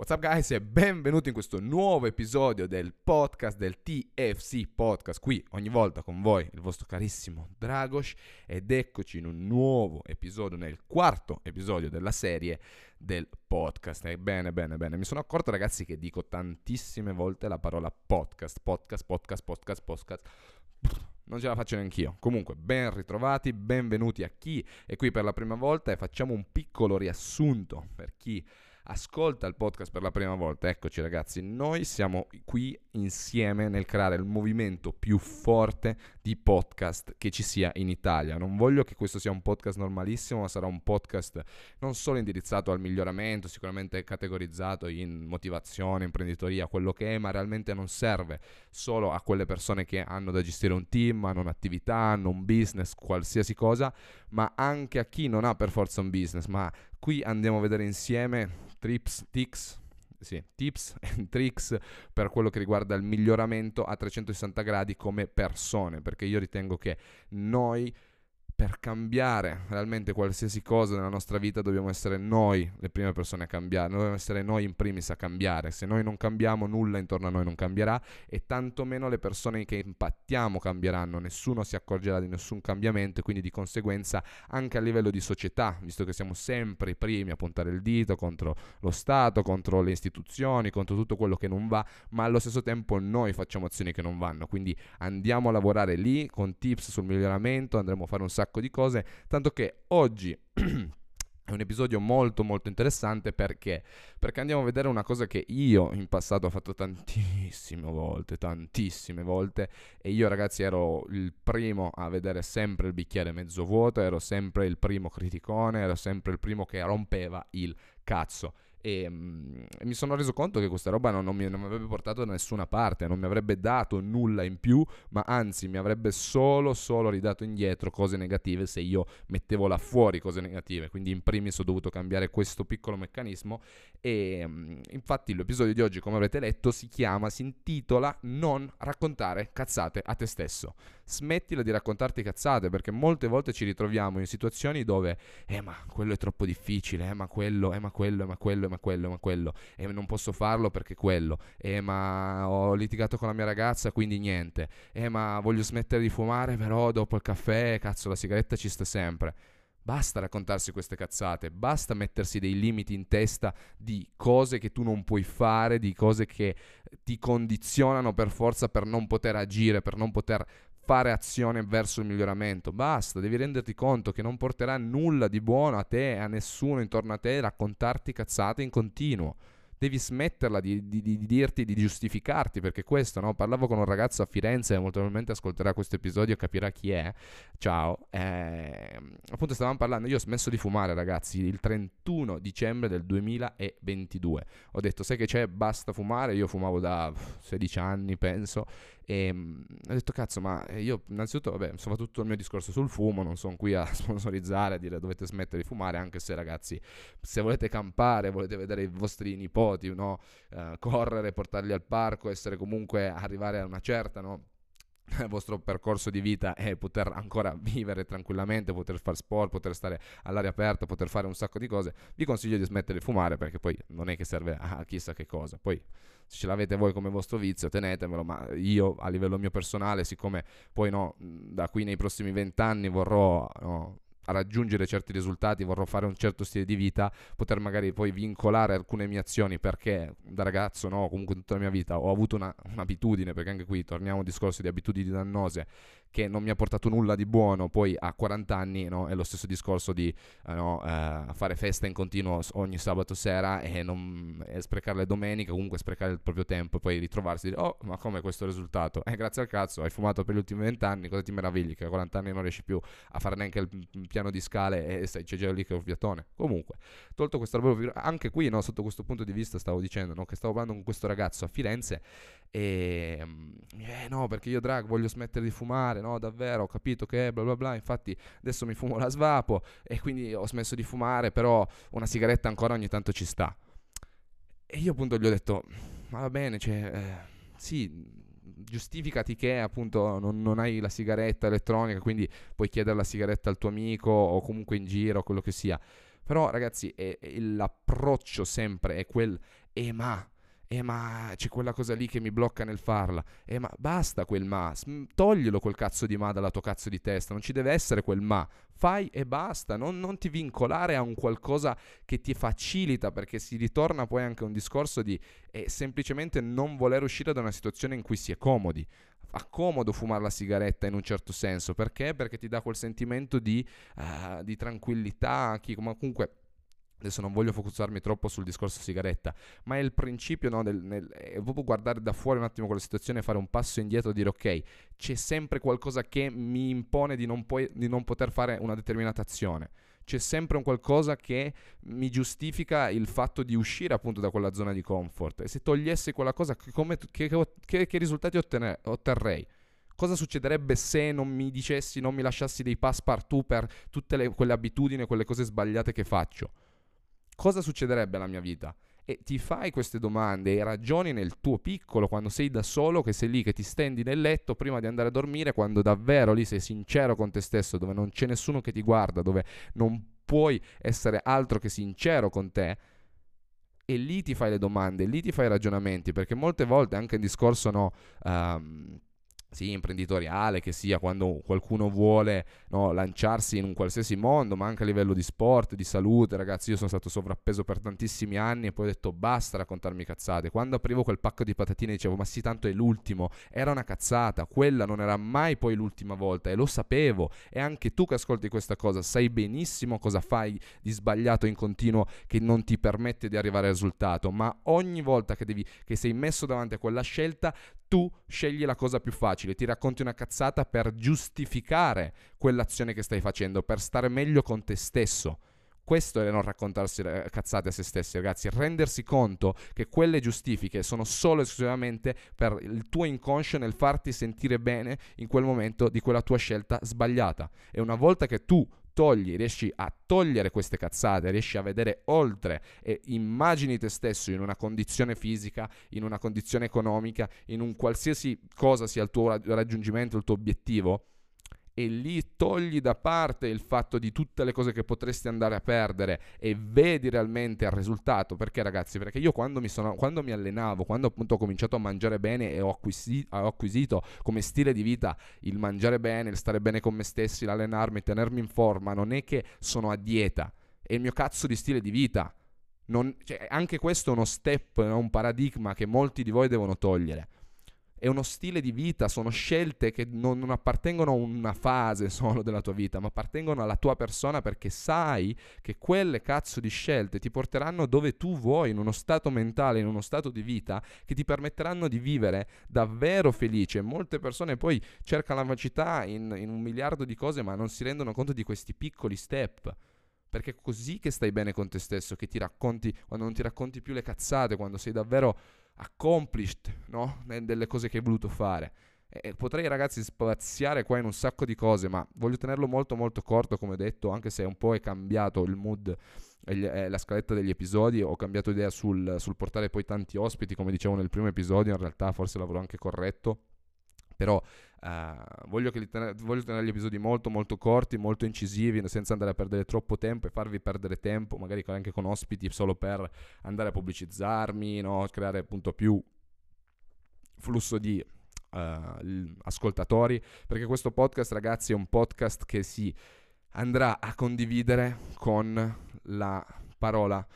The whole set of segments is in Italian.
What's up guys e benvenuti in questo nuovo episodio del podcast del TFC Podcast. Qui ogni volta con voi il vostro carissimo Dragos ed eccoci in un nuovo episodio, nel quarto episodio della serie del podcast. E bene, bene, bene. Mi sono accorto ragazzi che dico tantissime volte la parola podcast, podcast, podcast, podcast, podcast. Non ce la faccio neanch'io. Comunque, ben ritrovati, benvenuti a chi è qui per la prima volta e facciamo un piccolo riassunto per chi ascolta il podcast per la prima volta, eccoci ragazzi, noi siamo qui insieme nel creare il movimento più forte di podcast che ci sia in Italia. Non voglio che questo sia un podcast normalissimo, ma sarà un podcast non solo indirizzato al miglioramento, sicuramente categorizzato in motivazione, imprenditoria, quello che è, ma realmente non serve solo a quelle persone che hanno da gestire un team, hanno un'attività, hanno un business, qualsiasi cosa, ma anche a chi non ha per forza un business, ma qui andiamo a vedere insieme trips, tics, sì, tips e tricks per quello che riguarda il miglioramento a 360 gradi come persone, perché io ritengo che noi per cambiare realmente qualsiasi cosa nella nostra vita dobbiamo essere noi le prime persone a cambiare, dobbiamo essere noi in primis a cambiare, se noi non cambiamo nulla intorno a noi non cambierà e tantomeno le persone che impattiamo cambieranno, nessuno si accorgerà di nessun cambiamento e quindi di conseguenza anche a livello di società, visto che siamo sempre i primi a puntare il dito contro lo Stato, contro le istituzioni, contro tutto quello che non va, ma allo stesso tempo noi facciamo azioni che non vanno, quindi andiamo a lavorare lì con tips sul miglioramento, andremo a fare un sacco sacco di cose, tanto che oggi... È un episodio molto molto interessante perché? Perché andiamo a vedere una cosa che io in passato ho fatto tantissime volte, tantissime volte e io ragazzi ero il primo a vedere sempre il bicchiere mezzo vuoto, ero sempre il primo criticone, ero sempre il primo che rompeva il cazzo. E, mm, e, mi sono reso conto che questa roba non, non, mi, non, mi, avrebbe portato da nessuna parte, non mi avrebbe dato nulla in più, ma anzi mi avrebbe solo, solo ridato indietro cose negative se io mettevo là fuori cose negative. Quindi in primis ho dovuto cambiare questo piccolo meccanismo e mm, infatti l'episodio di oggi, come avrete letto, si chiama, si intitola Non raccontare cazzate a te stesso. Smettila di raccontarti cazzate perché molte volte ci ritroviamo in situazioni dove, eh ma quello è troppo difficile, eh ma quello, eh ma quello, eh ma quello, ma quello, ma quello, e non posso farlo perché quello, e ma ho litigato con la mia ragazza, quindi niente, e ma voglio smettere di fumare, però dopo il caffè, cazzo, la sigaretta ci sta sempre. Basta raccontarsi queste cazzate, basta mettersi dei limiti in testa di cose che tu non puoi fare, di cose che ti condizionano per forza per non poter agire, per non poter fare azione verso il miglioramento. Basta, devi renderti conto che non porterà nulla di buono a te e a nessuno intorno a te raccontarti cazzate in continuo devi smetterla di, di, di, dirti, di giustificarti, perché questo, no? Parlavo con un ragazzo a Firenze, molto probabilmente ascolterà questo episodio e capirà chi è. Ciao. Eh, appunto stavamo parlando, io ho smesso di fumare, ragazzi, il 31 dicembre del 2022. Ho detto, sai che c'è, basta fumare, io fumavo da 16 anni, penso, e um, ho detto, cazzo, ma io innanzitutto, vabbè, insomma, tutto il mio discorso sul fumo, non sono qui a sponsorizzare, a dire dovete smettere di fumare, anche se ragazzi, se volete campare, volete vedere i vostri nipoti, no? Uh, correre, portarli al parco, essere comunque, arrivare a una certa, no? Il vostro percorso di vita è poter ancora vivere tranquillamente, poter fare sport, poter stare all'aria aperta, poter fare un sacco di cose, vi consiglio di smettere di fumare perché poi non è che serve a chissà che cosa. Poi se ce l'avete voi come vostro vizio tenetemelo, ma io a livello mio personale, siccome poi no, da qui nei prossimi vent'anni vorrò no, raggiungere certi risultati, vorrò fare un certo stile di vita, poter magari poi vincolare alcune mie azioni perché da ragazzo, no, comunque tutta la mia vita ho avuto una, un'abitudine, perché anche qui torniamo al discorso di abitudini dannose, che non mi ha portato nulla di buono, poi a 40 anni no, è lo stesso discorso di eh, no, eh, fare festa in continuo ogni sabato sera e, non, e sprecare le domeniche, comunque sprecare il proprio tempo e poi ritrovarsi e dire oh ma come questo risultato? Eh grazie al cazzo, hai fumato per gli ultimi 20 anni, cosa ti meravigli che a 40 anni non riesci più a fare neanche il piano di scale e sei c'è già lì che è un fiatone. Comunque, tolto questo roba, anche qui no, sotto questo punto di vista stavo dicendo no, che stavo parlando con questo ragazzo a Firenze e eh no perché io drag voglio smettere di fumare no, davvero, ho capito che bla bla bla, infatti adesso mi fumo la svapo e quindi ho smesso di fumare, però una sigaretta ancora ogni tanto ci sta. E io appunto gli ho detto, ma va bene, cioè, eh, sì, giustificati che appunto non, non, hai la sigaretta elettronica, quindi puoi chiedere la sigaretta al tuo amico o comunque in giro, quello che sia. Però ragazzi, è, l'approccio sempre è quel E ma eh ma c'è quella cosa lì che mi blocca nel farla. Eh ma basta quel ma, toglilo quel cazzo di ma dalla tua cazzo di testa, non ci deve essere quel ma. Fai e basta, non, non ti vincolare a un qualcosa che ti facilita, perché si ritorna poi anche a un discorso di eh, semplicemente non voler uscire da una situazione in cui si è comodi fa comodo fumare la sigaretta in un certo senso, perché? Perché ti dà quel sentimento di, uh, di tranquillità, chi, comunque Adesso non voglio focussarmi troppo sul discorso sigaretta, ma è il principio no, del, nel, è proprio guardare da fuori un attimo quella situazione, fare un passo indietro e dire ok, c'è sempre qualcosa che mi impone di non, poi, di non poter fare una determinata azione. C'è sempre un qualcosa che mi giustifica il fatto di uscire appunto da quella zona di comfort. E se togliessi quella cosa, come, che, che, che, risultati ottene, otterrei? Cosa succederebbe se non mi dicessi, non mi lasciassi dei passepartout per tutte le, quelle abitudini, quelle cose sbagliate che faccio? Cosa succederebbe alla mia vita? E ti fai queste domande e ragioni nel tuo piccolo quando sei da solo, che sei lì, che ti stendi nel letto prima di andare a dormire, quando davvero lì sei sincero con te stesso, dove non c'è nessuno che ti guarda, dove non puoi essere altro che sincero con te. E lì ti fai le domande, lì ti fai i ragionamenti, perché molte volte anche il discorso no, um, sì, imprenditoriale che sia quando qualcuno vuole no, lanciarsi in un qualsiasi mondo, ma anche a livello di sport, di salute. Ragazzi, io sono stato sovrappeso per tantissimi anni e poi ho detto basta raccontarmi cazzate. Quando aprivo quel pacco di patatine dicevo ma sì, tanto è l'ultimo. Era una cazzata, quella non era mai poi l'ultima volta e lo sapevo. E anche tu che ascolti questa cosa sai benissimo cosa fai di sbagliato in continuo che non ti permette di arrivare al risultato, ma ogni volta che, devi, che sei messo davanti a quella scelta tu scegli la cosa più facile, ti racconti una cazzata per giustificare quell'azione che stai facendo, per stare meglio con te stesso. Questo è non raccontarsi cazzate a se stessi, ragazzi, rendersi conto che quelle giustifiche sono solo e esclusivamente per il tuo inconscio nel farti sentire bene in quel momento di quella tua scelta sbagliata. E una volta che tu togli, riesci a togliere queste cazzate, riesci a vedere oltre e immagini te stesso in una condizione fisica, in una condizione economica, in un qualsiasi cosa sia il tuo raggiungimento, il tuo obiettivo, e lì togli da parte il fatto di tutte le cose che potresti andare a perdere e vedi realmente il risultato. Perché ragazzi? Perché io quando mi, sono, quando mi allenavo, quando appunto ho cominciato a mangiare bene e ho acquisito, ho acquisito come stile di vita il mangiare bene, il stare bene con me stessi, l'allenarmi, tenermi in forma, non è che sono a dieta, è il mio cazzo di stile di vita. Non, cioè, anche questo è uno step, un paradigma che molti di voi devono togliere è uno stile di vita, sono scelte che non, non, appartengono a una fase solo della tua vita, ma appartengono alla tua persona perché sai che quelle cazzo di scelte ti porteranno dove tu vuoi, in uno stato mentale, in uno stato di vita che ti permetteranno di vivere davvero felice. Molte persone poi cercano la felicità in, in un miliardo di cose, ma non si rendono conto di questi piccoli step perché è così che stai bene con te stesso, che ti racconti, quando non ti racconti più le cazzate, quando sei davvero accomplished, no? Delle cose che hai voluto fare. E potrei ragazzi spaziare qua in un sacco di cose, ma voglio tenerlo molto molto corto come detto, anche se un po' è cambiato il mood la scaletta degli episodi, ho cambiato idea sul, sul portare poi tanti ospiti, come dicevo nel primo episodio, in realtà forse l'avrò anche corretto però uh, voglio, ten- voglio, tenere gli episodi molto molto corti, molto incisivi, senza andare a perdere troppo tempo e farvi perdere tempo, magari anche con ospiti solo per andare a pubblicizzarmi, no? creare appunto più flusso di uh, ascoltatori, perché questo podcast ragazzi è un podcast che si andrà a condividere con la parola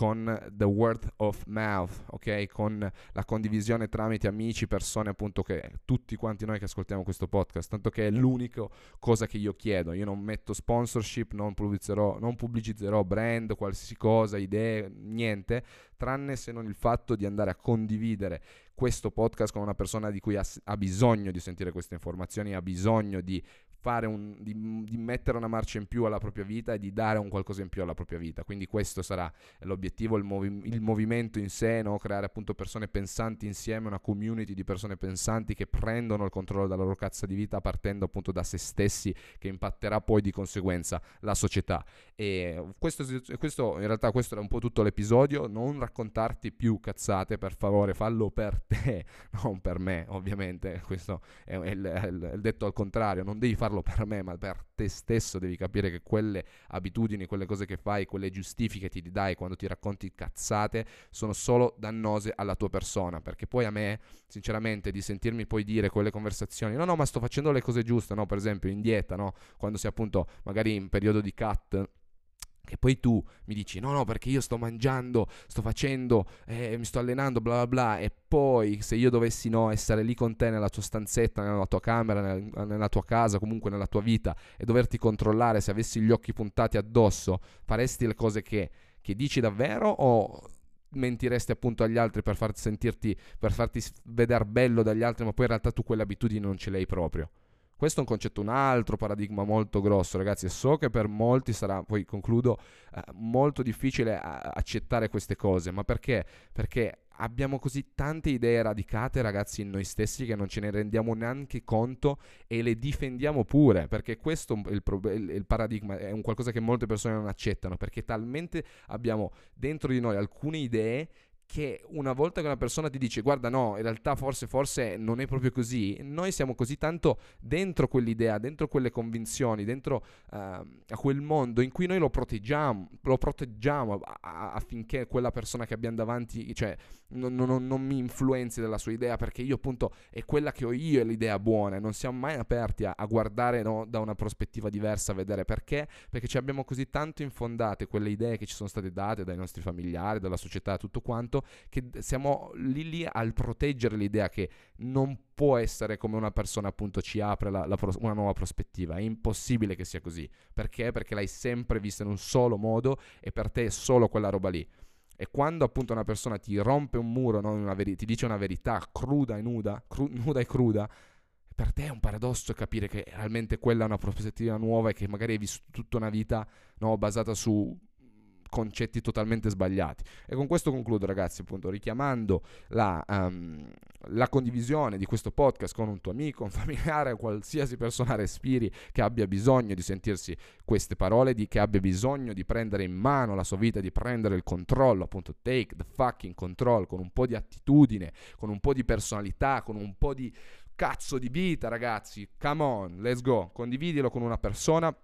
con the word of mouth, ok? Con la condivisione tramite amici, persone appunto che tutti quanti noi che ascoltiamo questo podcast, tanto che è l'unica cosa che io chiedo. Io non metto sponsorship, non pubblicizzerò, non pubblicizzerò brand, qualsiasi cosa, idee, niente, tranne se non il fatto di andare a condividere questo podcast con una persona di cui ha, ha bisogno di sentire queste informazioni, ha bisogno di un, di, di, mettere una marcia in più alla propria vita e di dare un qualcosa in più alla propria vita. Quindi questo sarà l'obiettivo, il, movi- il movimento in sé, no? creare appunto persone pensanti insieme, una community di persone pensanti che prendono il controllo della loro cazzo di vita partendo appunto da se stessi, che impatterà poi di conseguenza la società. E questo, questo in realtà questo era un po' tutto l'episodio, non raccontarti più cazzate, per favore, fallo per te, non per me, ovviamente. Questo è, è, è il detto al contrario, non devi fare parlo per me, ma per te stesso devi capire che quelle abitudini, quelle cose che fai, quelle giustifiche ti dai quando ti racconti cazzate sono solo dannose alla tua persona, perché poi a me, sinceramente, di sentirmi poi dire quelle conversazioni, no, no, ma sto facendo le cose giuste, no, per esempio in dieta, no, quando sei appunto magari in periodo di cut che poi tu mi dici no no perché io sto mangiando, sto facendo, eh, mi sto allenando bla bla bla e poi se io dovessi no essere lì con te nella tua stanzetta, nella tua camera, nel, nella tua casa, comunque nella tua vita e doverti controllare se avessi gli occhi puntati addosso, faresti le cose che, che dici davvero o mentiresti appunto agli altri per farti sentirti, per farti vedere bello dagli altri ma poi in realtà tu quelle abitudini non ce l'hai proprio? Questo è un concetto, un altro paradigma molto grosso, ragazzi. So che per molti sarà, poi concludo, eh, molto difficile accettare queste cose. Ma perché? Perché abbiamo così tante idee radicate, ragazzi, in noi stessi che non ce ne rendiamo neanche conto e le difendiamo pure. Perché questo è il, pro- il paradigma, è un qualcosa che molte persone non accettano. Perché talmente abbiamo dentro di noi alcune idee che una volta che una persona ti dice guarda no, in realtà forse, forse non è proprio così, noi siamo così tanto dentro quell'idea, dentro quelle convinzioni, dentro uh, a quel mondo in cui noi lo proteggiamo, lo proteggiamo affinché quella persona che abbiamo davanti, cioè non, non, non, mi influenzi della sua idea perché io appunto è quella che ho io è l'idea buona non siamo mai aperti a, a guardare no, da una prospettiva diversa, a vedere perché, perché ci abbiamo così tanto infondate quelle idee che ci sono state date dai nostri familiari, dalla società, tutto quanto che siamo lì lì al proteggere l'idea che non può essere come una persona appunto ci apre la, la una nuova prospettiva, è impossibile che sia così, perché? Perché l'hai sempre vista in un solo modo e per te è solo quella roba lì. E quando appunto una persona ti rompe un muro, no? veri- ti dice una verità cruda e nuda, cru- nuda e cruda, per te è un paradosso capire che realmente quella è una prospettiva nuova e che magari hai vissuto tutta una vita no, basata su concetti totalmente sbagliati. E con questo concludo, ragazzi, appunto, richiamando la, um, la, condivisione di questo podcast con un tuo amico, un familiare, qualsiasi persona respiri che abbia bisogno di sentirsi queste parole, di, che abbia bisogno di prendere in mano la sua vita, di prendere il controllo, appunto, take the fucking control, con un po' di attitudine, con un po' di personalità, con un po' di cazzo di vita, ragazzi. Come on, let's go. Condividilo con una persona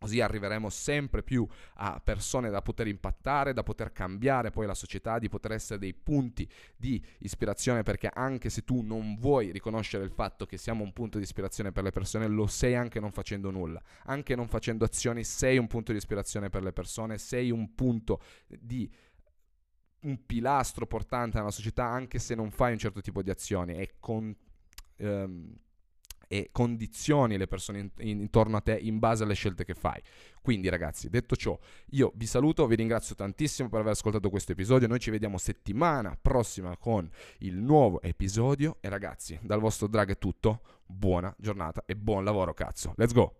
Così arriveremo sempre più a persone da poter impattare, da poter cambiare poi la società, di poter essere dei punti di ispirazione, perché anche se tu non vuoi riconoscere il fatto che siamo un punto di ispirazione per le persone, lo sei anche non facendo nulla. Anche non facendo azioni sei un punto di ispirazione per le persone, sei un punto di un pilastro portante nella società anche se non fai un certo tipo di azioni e con... Ehm, e condizioni le persone in, in, intorno a te in base alle scelte che fai. Quindi ragazzi, detto ciò, io vi saluto, vi ringrazio tantissimo per aver ascoltato questo episodio, noi ci vediamo settimana prossima con il nuovo episodio e ragazzi, dal vostro drag è tutto, buona giornata e buon lavoro cazzo, let's go!